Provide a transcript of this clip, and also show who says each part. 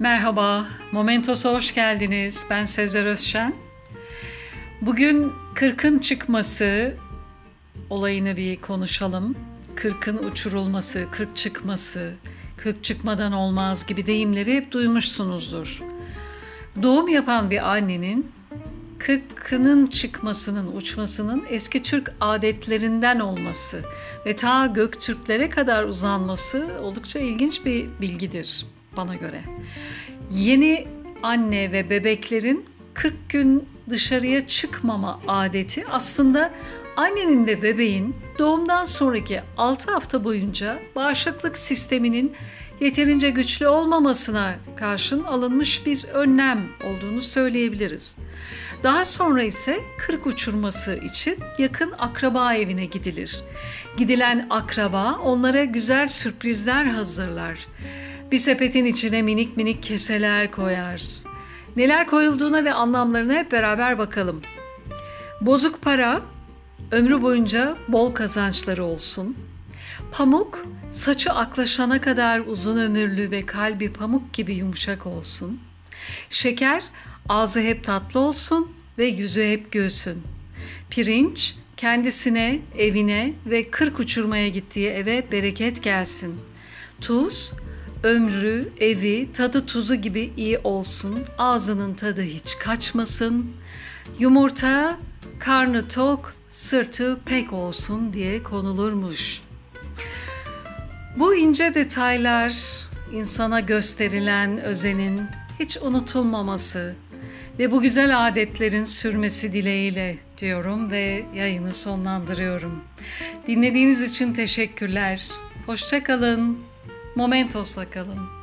Speaker 1: Merhaba, Momentos'a hoş geldiniz. Ben Sezer Özşen. Bugün kırkın çıkması olayını bir konuşalım. Kırkın uçurulması, kırk çıkması, kırk çıkmadan olmaz gibi deyimleri hep duymuşsunuzdur. Doğum yapan bir annenin kırkının çıkmasının, uçmasının eski Türk adetlerinden olması ve ta Göktürklere kadar uzanması oldukça ilginç bir bilgidir bana göre. Yeni anne ve bebeklerin 40 gün dışarıya çıkmama adeti aslında annenin ve bebeğin doğumdan sonraki 6 hafta boyunca bağışıklık sisteminin yeterince güçlü olmamasına karşın alınmış bir önlem olduğunu söyleyebiliriz. Daha sonra ise kırk uçurması için yakın akraba evine gidilir. Gidilen akraba onlara güzel sürprizler hazırlar. Bir sepetin içine minik minik keseler koyar. Neler koyulduğuna ve anlamlarına hep beraber bakalım. Bozuk para, ömrü boyunca bol kazançları olsun. Pamuk, saçı aklaşana kadar uzun ömürlü ve kalbi pamuk gibi yumuşak olsun. Şeker, ağzı hep tatlı olsun ve yüzü hep gülsün. Pirinç, kendisine, evine ve kırk uçurmaya gittiği eve bereket gelsin. Tuz, ömrü, evi, tadı tuzu gibi iyi olsun, ağzının tadı hiç kaçmasın. Yumurta, karnı tok, sırtı pek olsun diye konulurmuş. Bu ince detaylar insana gösterilen özenin hiç unutulmaması ve bu güzel adetlerin sürmesi dileğiyle diyorum ve yayını sonlandırıyorum. Dinlediğiniz için teşekkürler. Hoşçakalın. Momentos da calma.